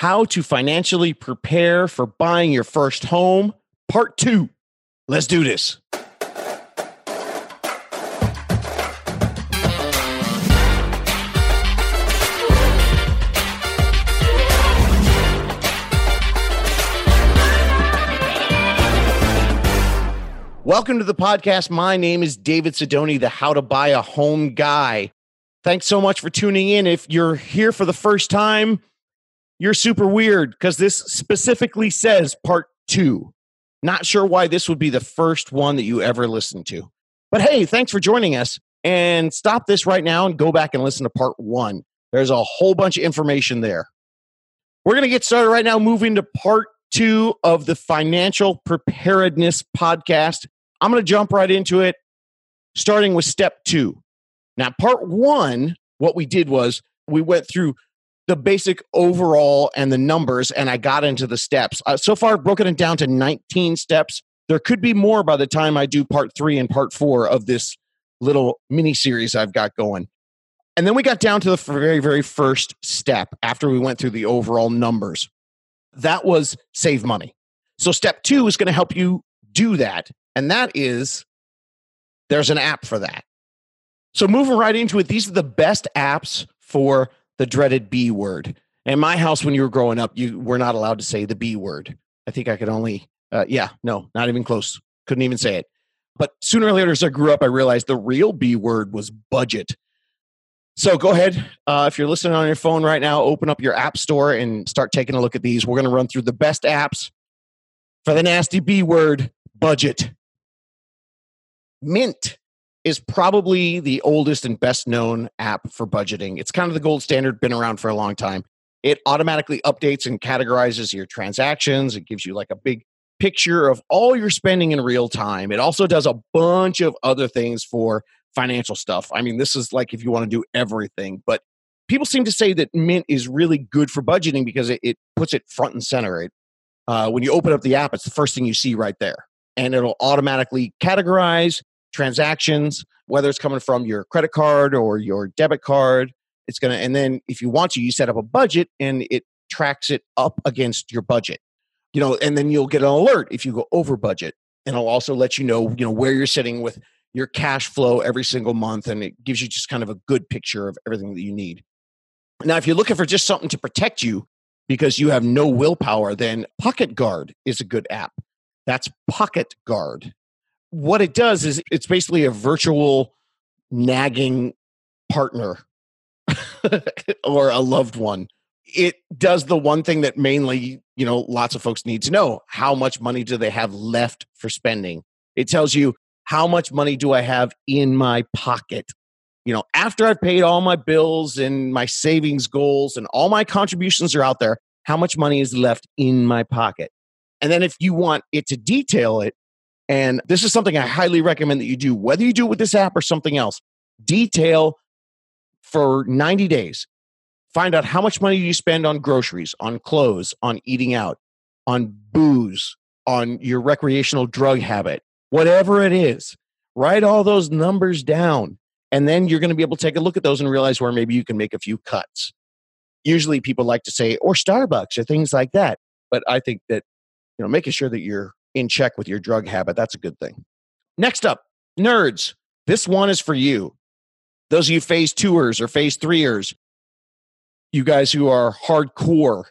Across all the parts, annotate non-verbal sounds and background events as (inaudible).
How to Financially Prepare for Buying Your First Home, Part 2. Let's do this. Welcome to the podcast. My name is David Sidoni, the How to Buy a Home guy. Thanks so much for tuning in. If you're here for the first time, you're super weird because this specifically says part two. Not sure why this would be the first one that you ever listened to. But hey, thanks for joining us. And stop this right now and go back and listen to part one. There's a whole bunch of information there. We're going to get started right now, moving to part two of the Financial Preparedness Podcast. I'm going to jump right into it, starting with step two. Now, part one, what we did was we went through the basic overall and the numbers, and I got into the steps. Uh, so far, I've broken it down to 19 steps. There could be more by the time I do part three and part four of this little mini series I've got going. And then we got down to the very, very first step after we went through the overall numbers. That was save money. So, step two is going to help you do that. And that is there's an app for that. So, moving right into it, these are the best apps for the dreaded B word. In my house, when you were growing up, you were not allowed to say the B word. I think I could only, uh, yeah, no, not even close. Couldn't even say it. But sooner or later, as I grew up, I realized the real B word was budget. So go ahead. Uh, if you're listening on your phone right now, open up your app store and start taking a look at these. We're going to run through the best apps for the nasty B word budget. Mint is probably the oldest and best known app for budgeting. It's kind of the gold standard, been around for a long time. It automatically updates and categorizes your transactions. It gives you like a big picture of all your spending in real time. It also does a bunch of other things for financial stuff. I mean, this is like if you want to do everything, but people seem to say that Mint is really good for budgeting because it, it puts it front and center. It, uh, when you open up the app, it's the first thing you see right there. And it'll automatically categorize transactions, whether it's coming from your credit card or your debit card. It's going to, and then if you want to, you set up a budget and it tracks it up against your budget. You know, and then you'll get an alert if you go over budget. And it'll also let you know, you know, where you're sitting with your cash flow every single month. And it gives you just kind of a good picture of everything that you need. Now, if you're looking for just something to protect you because you have no willpower, then Pocket Guard is a good app. That's Pocket Guard what it does is it's basically a virtual nagging partner (laughs) or a loved one. It does the one thing that mainly, you know, lots of folks need to know. How much money do they have left for spending? It tells you how much money do I have in my pocket? You know, after I've paid all my bills and my savings goals and all my contributions are out there, how much money is left in my pocket? And then if you want it to detail it, and this is something I highly recommend that you do, whether you do it with this app or something else. Detail for 90 days. Find out how much money you spend on groceries, on clothes, on eating out, on booze, on your recreational drug habit, whatever it is. Write all those numbers down. And then you're going to be able to take a look at those and realize where maybe you can make a few cuts. Usually people like to say, or Starbucks or things like that. But I think that, you know, making sure that you're in check with your drug habit. That's a good thing. Next up, nerds. This one is for you. Those of you phase twoers or phase threeers, you guys who are hardcore,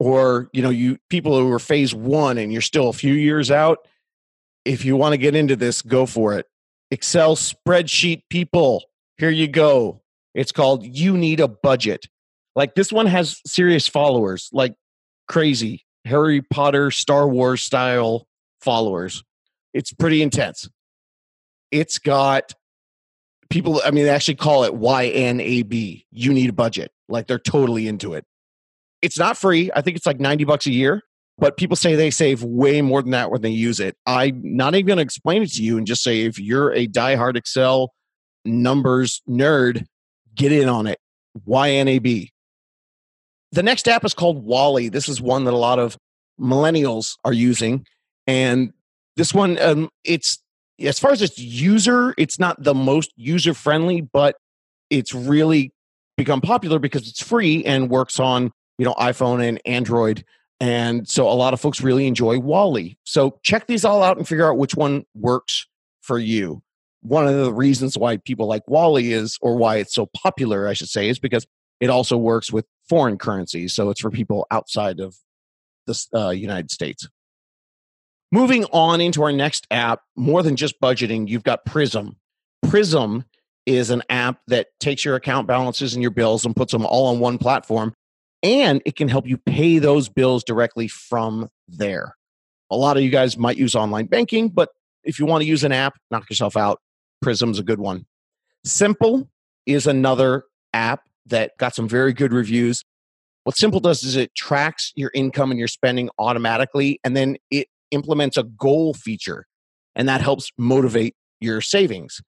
or you know, you people who are phase one and you're still a few years out. If you want to get into this, go for it. Excel spreadsheet people, here you go. It's called You Need a Budget. Like this one has serious followers, like crazy. Harry Potter, Star Wars style followers. It's pretty intense. It's got people, I mean, they actually call it YNAB. You need a budget. Like they're totally into it. It's not free. I think it's like 90 bucks a year, but people say they save way more than that when they use it. I'm not even going to explain it to you and just say if you're a diehard Excel numbers nerd, get in on it. YNAB. The next app is called Wally. This is one that a lot of millennials are using and this one um, it's as far as its user it's not the most user friendly but it's really become popular because it's free and works on you know, iPhone and Android. And so a lot of folks really enjoy Wally. So check these all out and figure out which one works for you. One of the reasons why people like Wally is, or why it's so popular, I should say, is because it also works with foreign currencies. So it's for people outside of the uh, United States. Moving on into our next app, more than just budgeting, you've got Prism. Prism is an app that takes your account balances and your bills and puts them all on one platform. And it can help you pay those bills directly from there. A lot of you guys might use online banking, but if you want to use an app, knock yourself out. Prism's a good one. Simple is another app that got some very good reviews. What Simple does is it tracks your income and your spending automatically, and then it implements a goal feature, and that helps motivate your savings.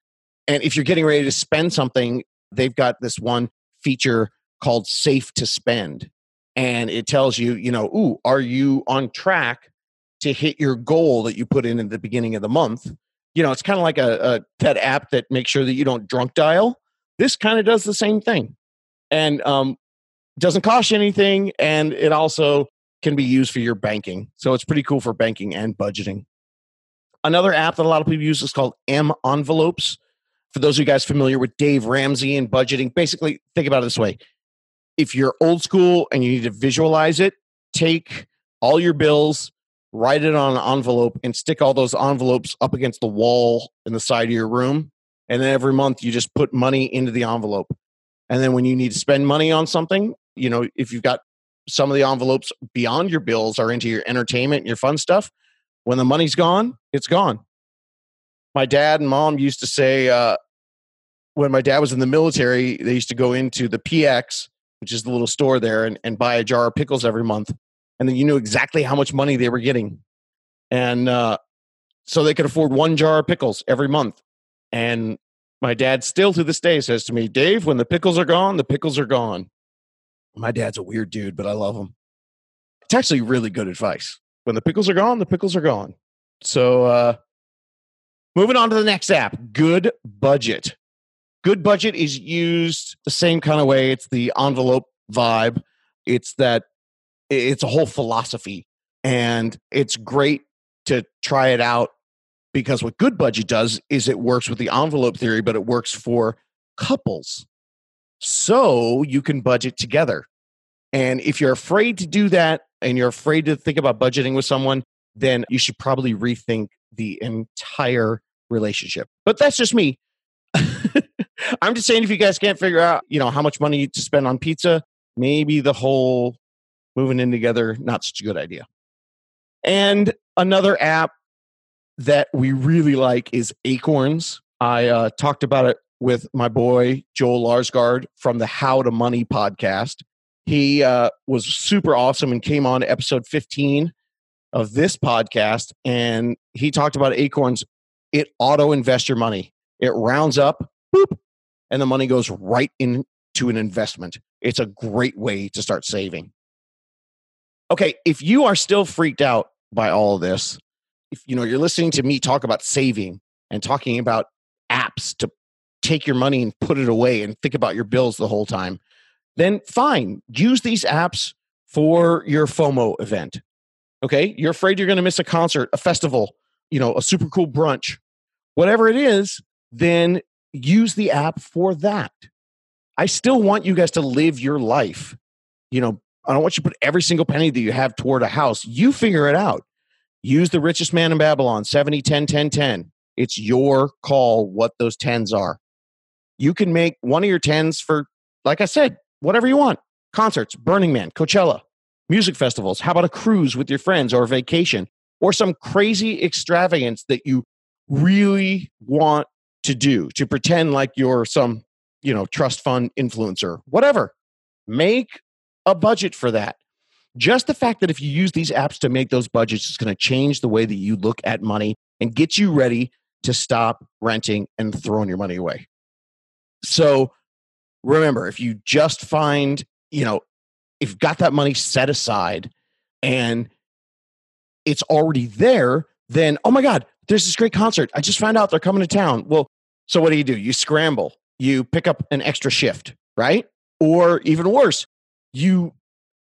And if you're getting ready to spend something, they've got this one feature called Safe to Spend. And it tells you, you know, ooh, are you on track to hit your goal that you put in at the beginning of the month? You know, it's kind of like a, a that app that makes sure that you don't drunk dial. This kind of does the same thing, and um, doesn't cost you anything, and it also can be used for your banking. So it's pretty cool for banking and budgeting. Another app that a lot of people use is called M Envelopes. For those of you guys familiar with Dave Ramsey and budgeting, basically think about it this way. If you're old school and you need to visualize it, take all your bills, write it on an envelope, and stick all those envelopes up against the wall in the side of your room. And then every month you just put money into the envelope. And then when you need to spend money on something, you know, if you've got some of the envelopes beyond your bills are into your entertainment and your fun stuff. When the money's gone, it's gone. My dad and mom used to say, uh, when my dad was in the military, they used to go into the PX, which is the little store there, and, and buy a jar of pickles every month. And then you knew exactly how much money they were getting. And uh, so they could afford one jar of pickles every month. And my dad still to this day says to me, Dave, when the pickles are gone, the pickles are gone. My dad's a weird dude, but I love him. It's actually really good advice. When the pickles are gone, the pickles are gone. So, uh, moving on to the next app, Good Budget. Good Budget is used the same kind of way. It's the envelope vibe. It's that it's a whole philosophy, and it's great to try it out because what Good Budget does is it works with the envelope theory, but it works for couples so you can budget together. And if you're afraid to do that and you're afraid to think about budgeting with someone, then you should probably rethink the entire relationship. But that's just me. (laughs) I'm just saying if you guys can't figure out, you know, how much money to spend on pizza, maybe the whole moving in together not such a good idea. And another app that we really like is Acorns. I uh, talked about it with my boy Joel Larsgaard from the How to Money podcast. He uh, was super awesome and came on episode 15 of this podcast. And he talked about Acorns. It auto invest your money, it rounds up, boop, and the money goes right into an investment. It's a great way to start saving. Okay, if you are still freaked out by all of this, if you know you're listening to me talk about saving and talking about apps to take your money and put it away and think about your bills the whole time, then fine. Use these apps for your FOMO event. Okay. You're afraid you're going to miss a concert, a festival, you know, a super cool brunch, whatever it is, then use the app for that. I still want you guys to live your life. You know, I don't want you to put every single penny that you have toward a house. You figure it out. Use the richest man in Babylon 70, 10, 10, 10. It's your call what those 10s are you can make one of your 10s for, like I said, whatever you want concerts, Burning Man, Coachella, music festivals. How about a cruise with your friends or a vacation or some crazy extravagance that you really want to do to pretend like you're some, you know, trust fund influencer, whatever. Make a budget for that. Just the fact that if you use these apps to make those budgets is going to change the way that you look at money and get you ready to stop renting and throwing your money away. So remember, if you just find, you know, if you've got that money set aside and it's already there, then, oh my God, there's this great concert. I just found out they're coming to town. Well, so what do you do? You scramble, you pick up an extra shift, right? Or even worse, you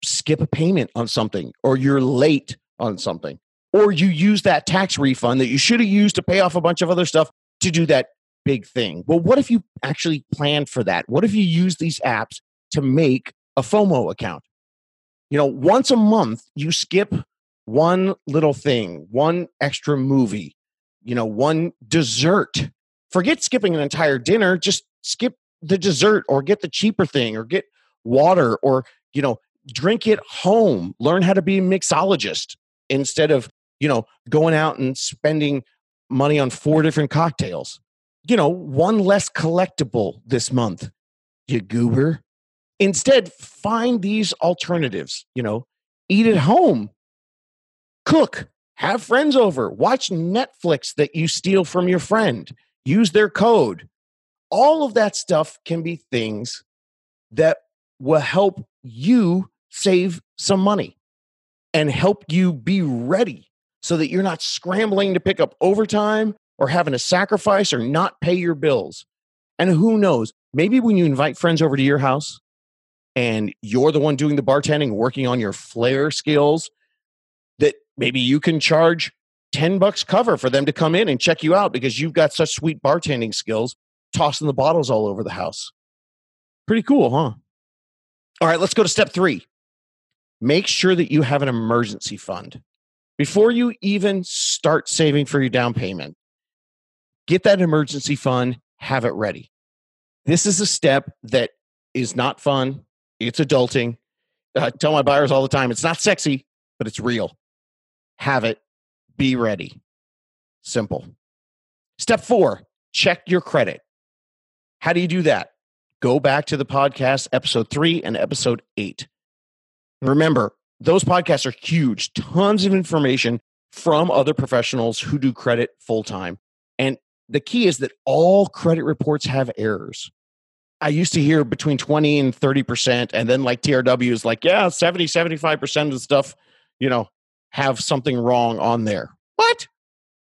skip a payment on something or you're late on something or you use that tax refund that you should have used to pay off a bunch of other stuff to do that big thing. Well, what if you actually planned for that? What if you use these apps to make a FOMO account? You know, once a month, you skip one little thing, one extra movie, you know, one dessert. Forget skipping an entire dinner, just skip the dessert or get the cheaper thing or get water or, you know, drink it home. Learn how to be a mixologist instead of, you know, going out and spending money on four different cocktails. You know, one less collectible this month, you goober. Instead, find these alternatives, you know, eat at home, cook, have friends over, watch Netflix that you steal from your friend, use their code. All of that stuff can be things that will help you save some money and help you be ready so that you're not scrambling to pick up overtime or having to sacrifice or not pay your bills. And who knows, maybe when you invite friends over to your house and you're the one doing the bartending, working on your flair skills, that maybe you can charge 10 bucks cover for them to come in and check you out because you've got such sweet bartending skills, tossing the bottles all over the house. Pretty cool, huh? All right, let's go to step three. Make sure that you have an emergency fund. Before you even start saving for your down payment, get that emergency fund, have it ready. This is a step that is not fun. It's adulting. I tell my buyers all the time it's not sexy, but it's real. Have it, be ready. Simple. Step four check your credit. How do you do that? Go back to the podcast, episode three and episode eight. Remember, those podcasts are huge, tons of information from other professionals who do credit full time. And the key is that all credit reports have errors. I used to hear between 20 and 30%. And then like TRW is like, yeah, 70, 75% of the stuff, you know, have something wrong on there. What?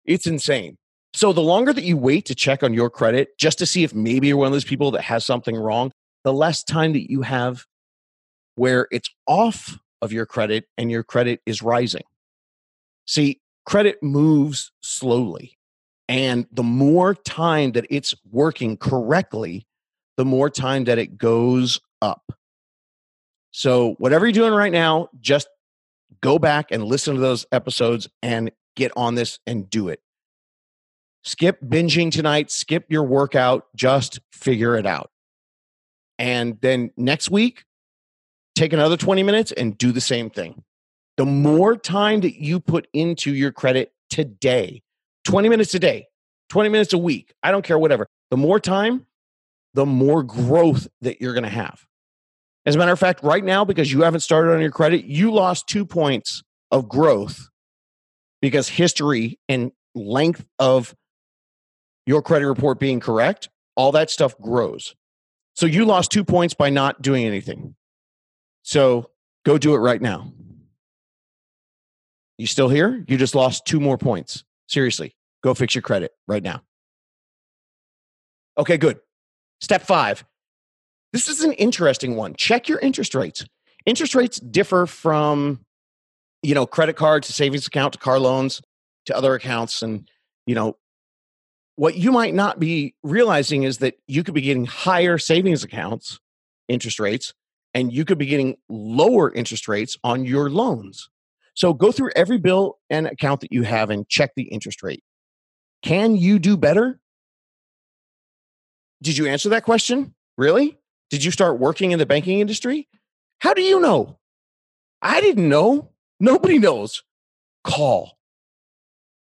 It's insane. So the longer that you wait to check on your credit just to see if maybe you're one of those people that has something wrong, the less time that you have where it's off of your credit and your credit is rising. See, credit moves slowly. And the more time that it's working correctly, the more time that it goes up. So, whatever you're doing right now, just go back and listen to those episodes and get on this and do it. Skip binging tonight, skip your workout, just figure it out. And then next week, take another 20 minutes and do the same thing. The more time that you put into your credit today, 20 minutes a day, 20 minutes a week, I don't care, whatever. The more time, the more growth that you're going to have. As a matter of fact, right now, because you haven't started on your credit, you lost two points of growth because history and length of your credit report being correct, all that stuff grows. So you lost two points by not doing anything. So go do it right now. You still here? You just lost two more points. Seriously, go fix your credit right now. Okay, good. Step five. This is an interesting one. Check your interest rates. Interest rates differ from, you know, credit card to savings account to car loans to other accounts. And, you know, what you might not be realizing is that you could be getting higher savings accounts interest rates and you could be getting lower interest rates on your loans. So go through every bill and account that you have and check the interest rate. Can you do better? Did you answer that question? Really? Did you start working in the banking industry? How do you know? I didn't know. Nobody knows. Call.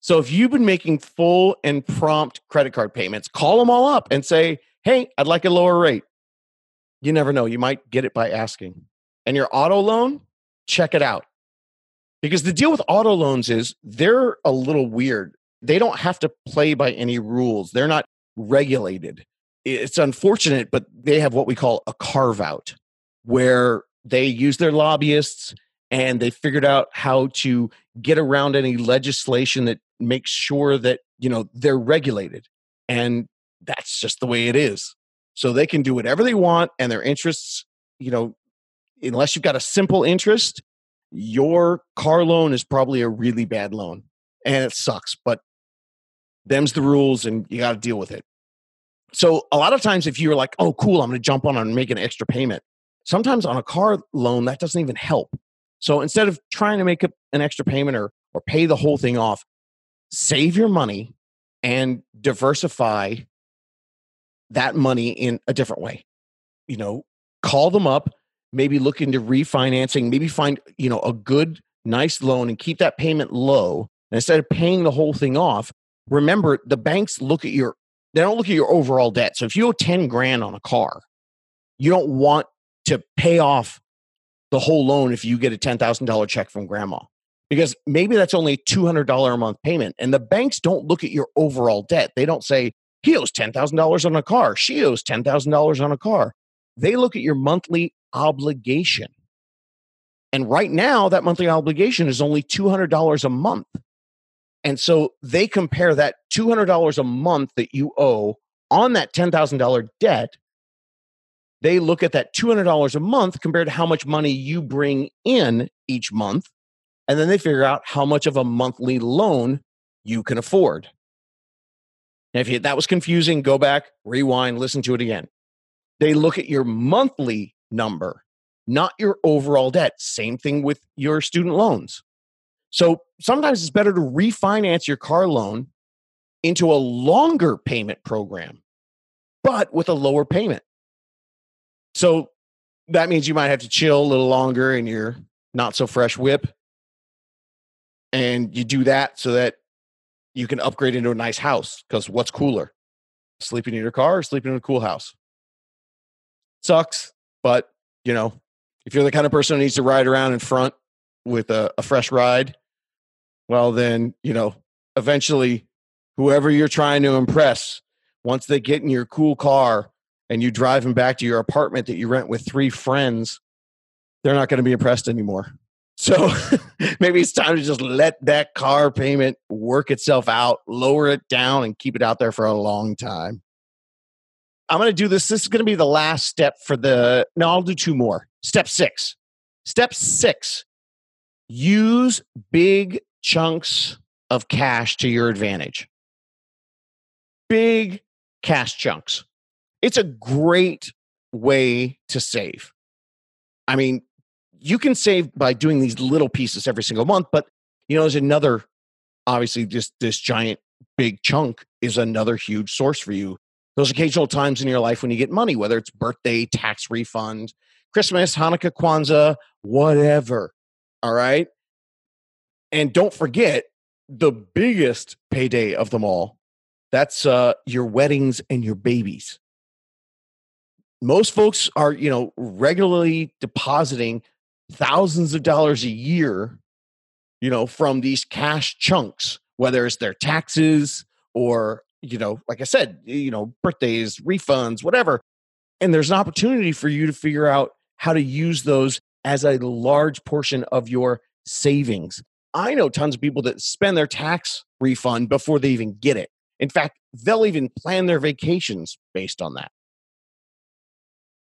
So if you've been making full and prompt credit card payments, call them all up and say, hey, I'd like a lower rate. You never know. You might get it by asking. And your auto loan, check it out. Because the deal with auto loans is they're a little weird. They don't have to play by any rules, they're not regulated. It's unfortunate, but they have what we call a carve out where they use their lobbyists and they figured out how to get around any legislation that makes sure that you know they're regulated and that's just the way it is so they can do whatever they want and their interests you know unless you've got a simple interest, your car loan is probably a really bad loan and it sucks, but them's the rules and you got to deal with it. So a lot of times if you're like, "Oh cool, I'm going to jump on and make an extra payment." Sometimes on a car loan that doesn't even help. So instead of trying to make an extra payment or or pay the whole thing off, save your money and diversify that money in a different way. You know, call them up, maybe look into refinancing, maybe find, you know, a good, nice loan and keep that payment low. And instead of paying the whole thing off, remember the banks look at your, they don't look at your overall debt. So if you owe 10 grand on a car, you don't want to pay off the whole loan if you get a $10,000 check from grandma because maybe that's only $200 a month payment. And the banks don't look at your overall debt. They don't say, he owes $10,000 on a car. She owes $10,000 on a car. They look at your monthly obligation. And right now, that monthly obligation is only $200 a month. And so they compare that $200 a month that you owe on that $10,000 debt. They look at that $200 a month compared to how much money you bring in each month and then they figure out how much of a monthly loan you can afford. Now, if that was confusing, go back, rewind, listen to it again. They look at your monthly number, not your overall debt. Same thing with your student loans. So sometimes it's better to refinance your car loan into a longer payment program, but with a lower payment. So that means you might have to chill a little longer in your not so fresh whip and you do that so that you can upgrade into a nice house because what's cooler sleeping in your car or sleeping in a cool house sucks but you know if you're the kind of person who needs to ride around in front with a, a fresh ride well then you know eventually whoever you're trying to impress once they get in your cool car and you drive them back to your apartment that you rent with three friends they're not going to be impressed anymore so (laughs) maybe it's time to just let that car payment work itself out, lower it down, and keep it out there for a long time. I'm going to do this. This is going to be the last step for the. No, I'll do two more. Step six. Step six use big chunks of cash to your advantage. Big cash chunks. It's a great way to save. I mean, you can save by doing these little pieces every single month, but you know, there's another obviously just this giant big chunk is another huge source for you. Those occasional times in your life when you get money, whether it's birthday, tax refund, Christmas, Hanukkah, Kwanzaa, whatever. All right. And don't forget the biggest payday of them all. That's uh, your weddings and your babies. Most folks are, you know, regularly depositing thousands of dollars a year, you know, from these cash chunks, whether it's their taxes or, you know, like I said, you know, birthdays, refunds, whatever. And there's an opportunity for you to figure out how to use those as a large portion of your savings. I know tons of people that spend their tax refund before they even get it. In fact, they'll even plan their vacations based on that.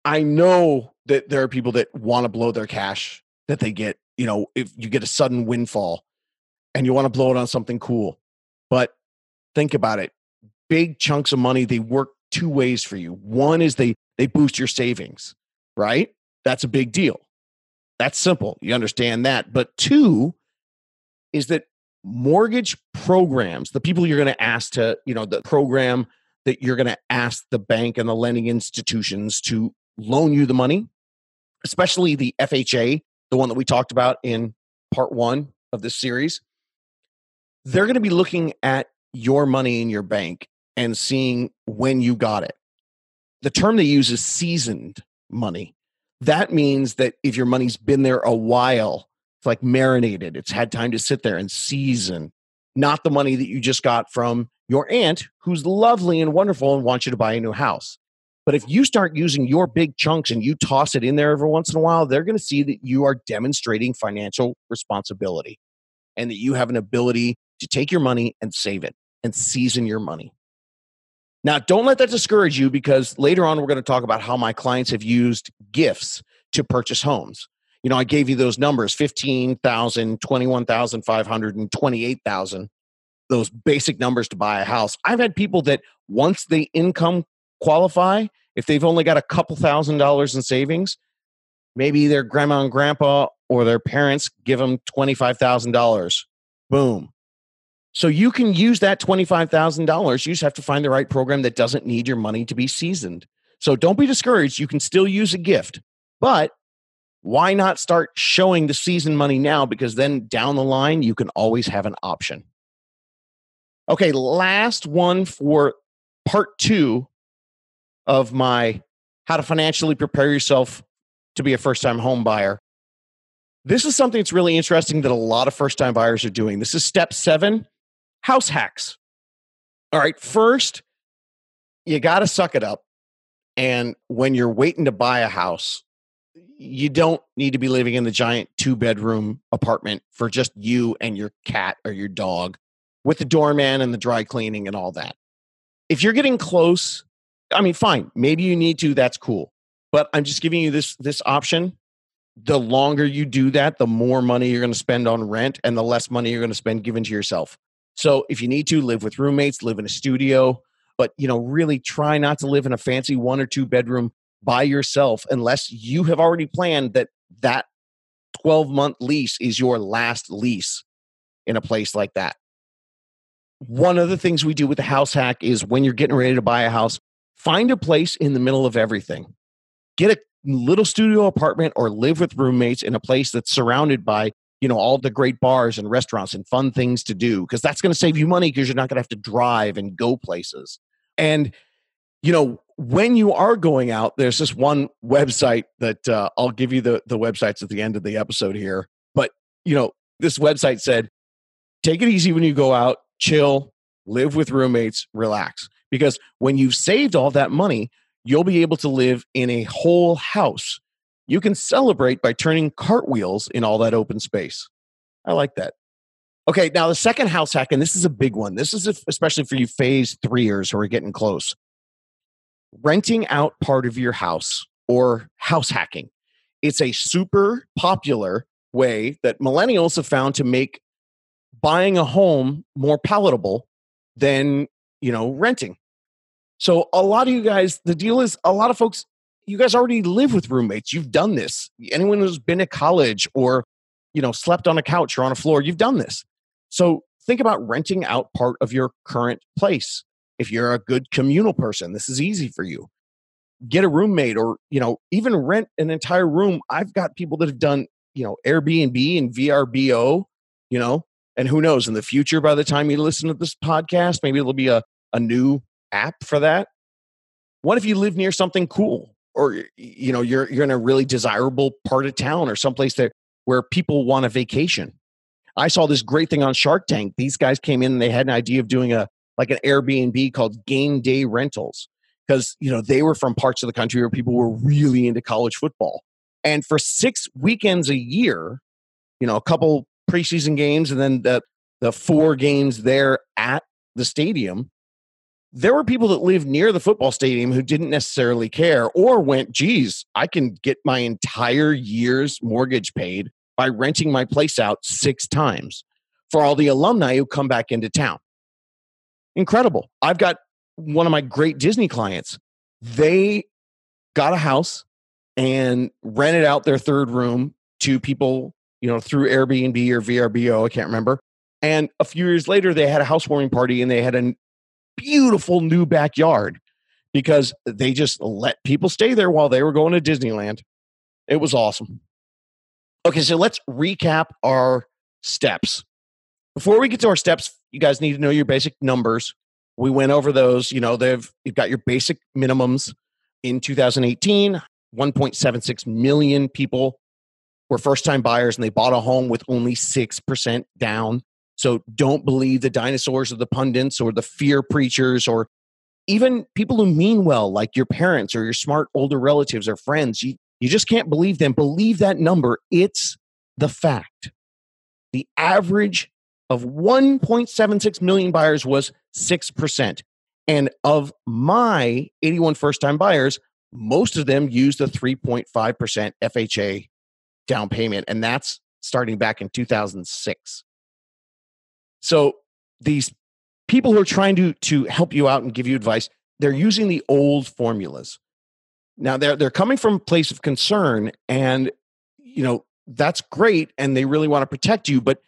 I know that there are people that want to blow their cash that they get. You know, if you get a sudden windfall and you want to blow it on something cool, but think about it. Big chunks of money, they work two ways for you. One is they they boost your savings, right? That's a big deal. That's simple. You understand that. But two is that mortgage programs, the people you're going to ask to, you know, the program that you're going to ask the bank and the lending institutions to loan you the money, especially the FHA, the one that we talked about in part one of this series. They're going to be looking at your money in your bank and seeing when you got it. The term they use is seasoned money. That means that if your money's been there a while, it's like marinated, it's had time to sit there and season, not the money that you just got from your aunt who's lovely and wonderful and wants you to buy a new house. But if you start using your big chunks and you toss it in there every once in a while, they're going to see that you are demonstrating financial responsibility and that you have an ability to take your money and save it and season your money. Now, don't let that discourage you because later on we're going to talk about how my clients have used gifts to purchase homes. You know, I gave you those numbers 15,000, 21,500, and 28,000, those basic numbers to buy a house. I've had people that once they income qualify, if they've only got a couple thousand dollars in savings, maybe their grandma and grandpa or their parents give them $25,000. Boom. So you can use that $25,000. You just have to find the right program that doesn't need your money to be seasoned. So don't be discouraged. You can still use a gift, but why not start showing the season money now? Because then down the line, you can always have an option. Okay, last one for part two of my how to financially prepare yourself to be a first time home buyer. This is something that's really interesting that a lot of first time buyers are doing. This is step seven house hacks. All right, first, you got to suck it up. And when you're waiting to buy a house, you don't need to be living in the giant two bedroom apartment for just you and your cat or your dog with the doorman and the dry cleaning and all that. If you're getting close, I mean, fine, maybe you need to, that's cool. But I'm just giving you this this option. The longer you do that, the more money you're going to spend on rent and the less money you're going to spend giving to yourself. So if you need to live with roommates, live in a studio, but you know, really try not to live in a fancy one or two bedroom by yourself unless you have already planned that that 12 month lease is your last lease in a place like that. One of the things we do with the house hack is when you're getting ready to buy a house, find a place in the middle of everything. Get a little studio apartment or live with roommates in a place that's surrounded by you know all the great bars and restaurants and fun things to do because that's going to save you money because you're not going to have to drive and go places. And you know when you are going out there's this one website that uh, i'll give you the the websites at the end of the episode here but you know this website said take it easy when you go out chill live with roommates relax. Because when you've saved all that money you'll be able to live in a whole house you can celebrate by turning cartwheels in all that open space. I like that. Okay, now the second house hack, and this is a big one. This is especially for you phase threeers who are getting close. Renting out part of your house or house hacking. It's a super popular way that millennials have found to make buying a home more palatable than, you know, renting. So a lot of you guys, the deal is a lot of folks you guys already live with roommates. You've done this. Anyone who's been to college or, you know, slept on a couch or on a floor, you've done this. So think about renting out part of your current place. If you're a good communal person, this is easy for you. Get a roommate or, you know, even rent an entire room. I've got people that have done, you know, Airbnb and VRBO, you know, and who knows in the future, by the time you listen to this podcast, maybe it'll be a, a new app for that. What if you live near something cool? Or you know you're you're in a really desirable part of town or someplace that where people want a vacation. I saw this great thing on Shark Tank. These guys came in and they had an idea of doing a like an Airbnb called Game Day Rentals because you know they were from parts of the country where people were really into college football. And for six weekends a year, you know, a couple preseason games and then the the four games there at the stadium, there were people that lived near the football stadium who didn't necessarily care or went, geez, I can get my entire year's mortgage paid by renting my place out six times for all the alumni who come back into town. Incredible. I've got one of my great Disney clients. They got a house and rented out their third room to people, you know, through Airbnb or VRBO, I can't remember. And a few years later, they had a housewarming party and they had a beautiful new backyard because they just let people stay there while they were going to Disneyland. It was awesome. Okay, so let's recap our steps. Before we get to our steps, you guys need to know your basic numbers. We went over those. You know, they've you've got your basic minimums in 2018. 1.76 million people were first time buyers and they bought a home with only 6% down. So don't believe the dinosaurs or the pundits or the fear preachers or even people who mean well, like your parents or your smart older relatives or friends. You, you just can't believe them. Believe that number. It's the fact. The average of 1.76 million buyers was 6%. And of my 81 first time buyers, most of them use the 3.5% FHA down payment, and that's starting back in 2006. So these people who are trying to, to help you out and give you advice, they're using the old formulas. Now they're they're coming from a place of concern, and you know that's great, and they really want to protect you. But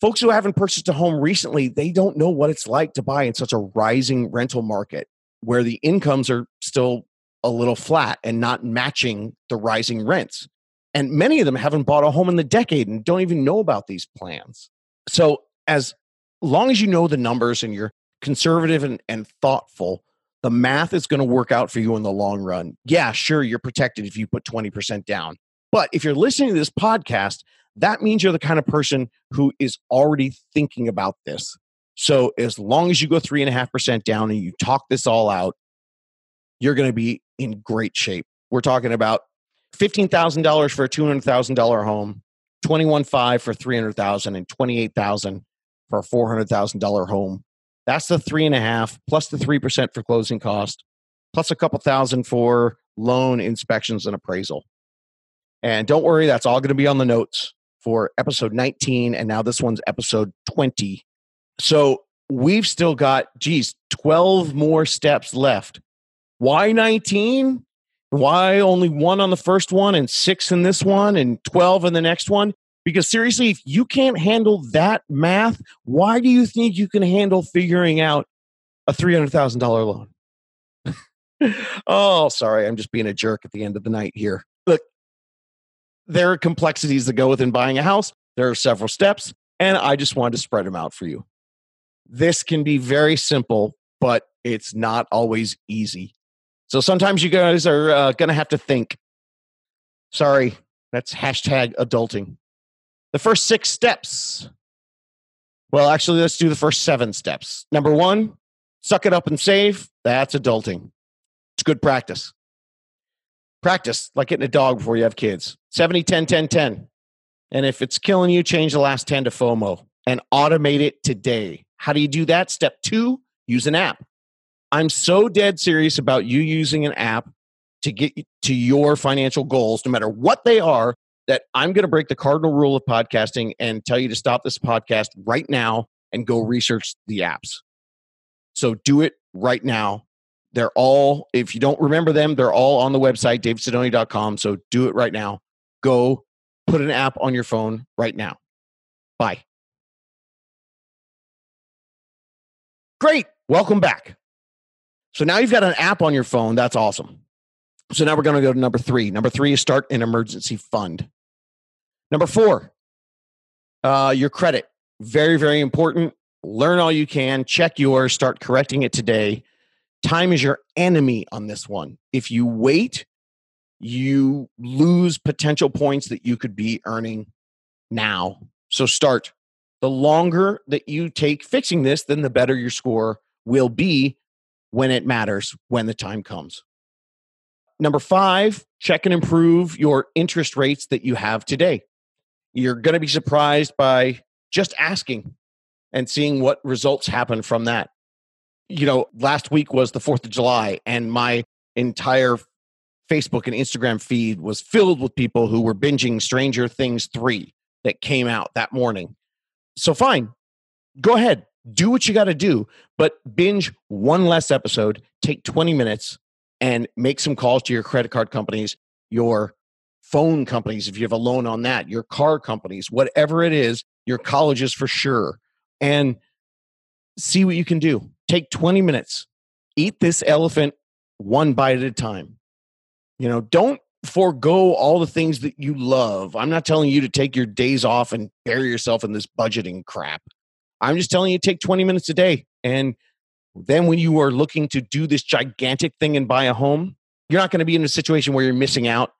folks who haven't purchased a home recently, they don't know what it's like to buy in such a rising rental market where the incomes are still a little flat and not matching the rising rents. And many of them haven't bought a home in the decade and don't even know about these plans. So, as long as you know the numbers and you're conservative and, and thoughtful, the math is going to work out for you in the long run. Yeah, sure, you're protected if you put 20% down. But if you're listening to this podcast, that means you're the kind of person who is already thinking about this. So as long as you go three and a half percent down and you talk this all out, you're going to be in great shape. We're talking about fifteen thousand dollars for a two hundred thousand dollar home, twenty one five for three hundred thousand, and twenty eight thousand for a four hundred thousand dollar home. That's the three and a half plus the three percent for closing cost, plus a couple thousand for loan inspections and appraisal. And don't worry, that's all going to be on the notes for episode 19. And now this one's episode 20 so we've still got, geez, 12 more steps left. Why 19? Why only one on the first one and six in this one and 12 in the next one? Because seriously, if you can't handle that math, why do you think you can handle figuring out a $300,000 loan? (laughs) oh, sorry, I'm just being a jerk at the end of the night here. Look, there are complexities that go within buying a house. There are several steps, and I just wanted to spread them out for you this can be very simple, but it's not always easy. So sometimes you guys are uh, going to have to think. Sorry, that's hashtag adulting. The first six steps. Well, actually, let's do the first seven steps. Number one, suck it up and save. That's adulting. It's good practice. Practice like getting a dog before you have kids. 70, 10, 10, 10. And if it's killing you, change the last 10 to FOMO and automate it today. How do you do that? Step two, use an app. I'm so dead serious about you using an app to get to your financial goals, no matter what they are, that I'm going to break the cardinal rule of podcasting and tell you to stop this podcast right now and go research the apps. So do it right now. They're all, if you don't remember them, they're all on the website, davidsidoni.com. So do it right now. Go put an app on your phone right now. Bye. Great. Welcome back. So now you've got an app on your phone. That's awesome. So now we're going to go to number three. Number three is start an emergency fund. Number four, uh, your credit. Very, very important. Learn all you can, check yours, start correcting it today. Time is your enemy on this one. If you wait, you lose potential points that you could be earning now. So start the longer that you take fixing this, then the better your score will be when it matters, when the time comes. Number five, check and improve your interest rates that you have today. You're going to be surprised by just asking and seeing what results happen from that. You know, last week was the 4th of July, and my entire Facebook and Instagram feed was filled with people who were binging Stranger Things 3 that came out that morning. So fine, go ahead, do what you got to do, but binge one less episode, take 20 minutes and make some calls to your credit card companies, your phone companies, if you have a loan on that, your car companies, whatever it is, your colleges for sure, and see what you can do. Take 20 minutes, eat this elephant one bite at a time. You know, don't forego all the things that you love. I'm not telling you to take your days off and bury yourself in this budgeting crap. I'm just telling you take 20 minutes a day. And then when you are looking to do this gigantic thing and buy a home, you're not going to be in a situation where you're missing out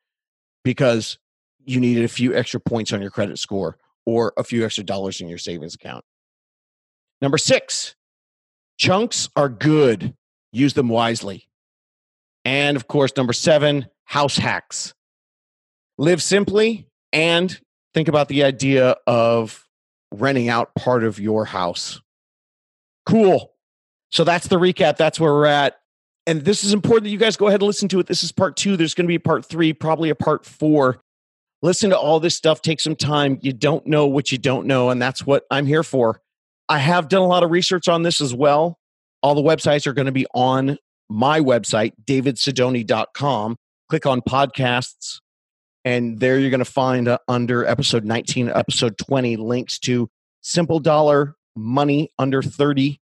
because you needed a few extra points on your credit score or a few extra dollars in your savings account. Number six, chunks are good. Use them wisely. And of course, number seven, house hacks. Live simply and think about the idea of renting out part of your house. Cool. So that's the recap. That's where we're at. And this is important that you guys go ahead and listen to it. This is part two. There's going to be a part three, probably a part four. Listen to all this stuff. Take some time. You don't know what you don't know. And that's what I'm here for. I have done a lot of research on this as well. All the websites are going to be on my website, davidsidoni.com. Click on podcasts, and there you're going to find uh, under episode 19, episode 20, links to Simple Dollar, Money Under 30,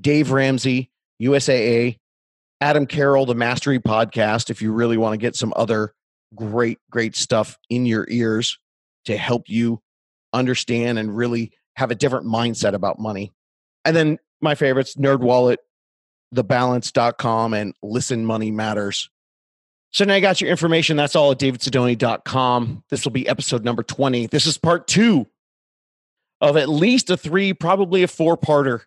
Dave Ramsey, USAA, Adam Carroll, the Mastery Podcast, if you really want to get some other great, great stuff in your ears to help you understand and really have a different mindset about money. And then my favorites, Nerd Wallet, thebalance.com, and Listen Money Matters. So now I got your information. That's all at davidsidoni.com. This will be episode number 20. This is part two of at least a three, probably a four parter.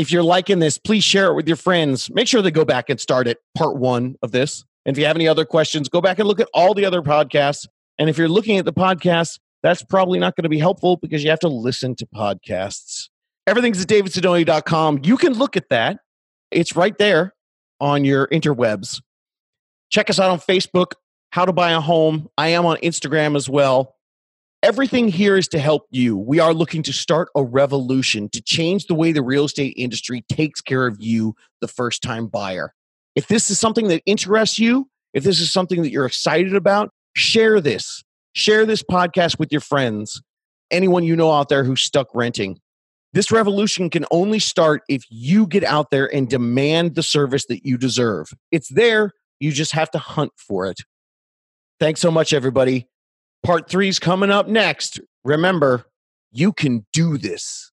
If you're liking this, please share it with your friends. Make sure they go back and start at part one of this. And if you have any other questions, go back and look at all the other podcasts. And if you're looking at the podcast, that's probably not going to be helpful because you have to listen to podcasts. Everything's at davidsidoni.com. You can look at that. It's right there on your interwebs. Check us out on Facebook, How to Buy a Home. I am on Instagram as well. Everything here is to help you. We are looking to start a revolution to change the way the real estate industry takes care of you, the first time buyer. If this is something that interests you, if this is something that you're excited about, share this. Share this podcast with your friends, anyone you know out there who's stuck renting. This revolution can only start if you get out there and demand the service that you deserve. It's there, you just have to hunt for it. Thanks so much, everybody. Part three is coming up next. Remember, you can do this.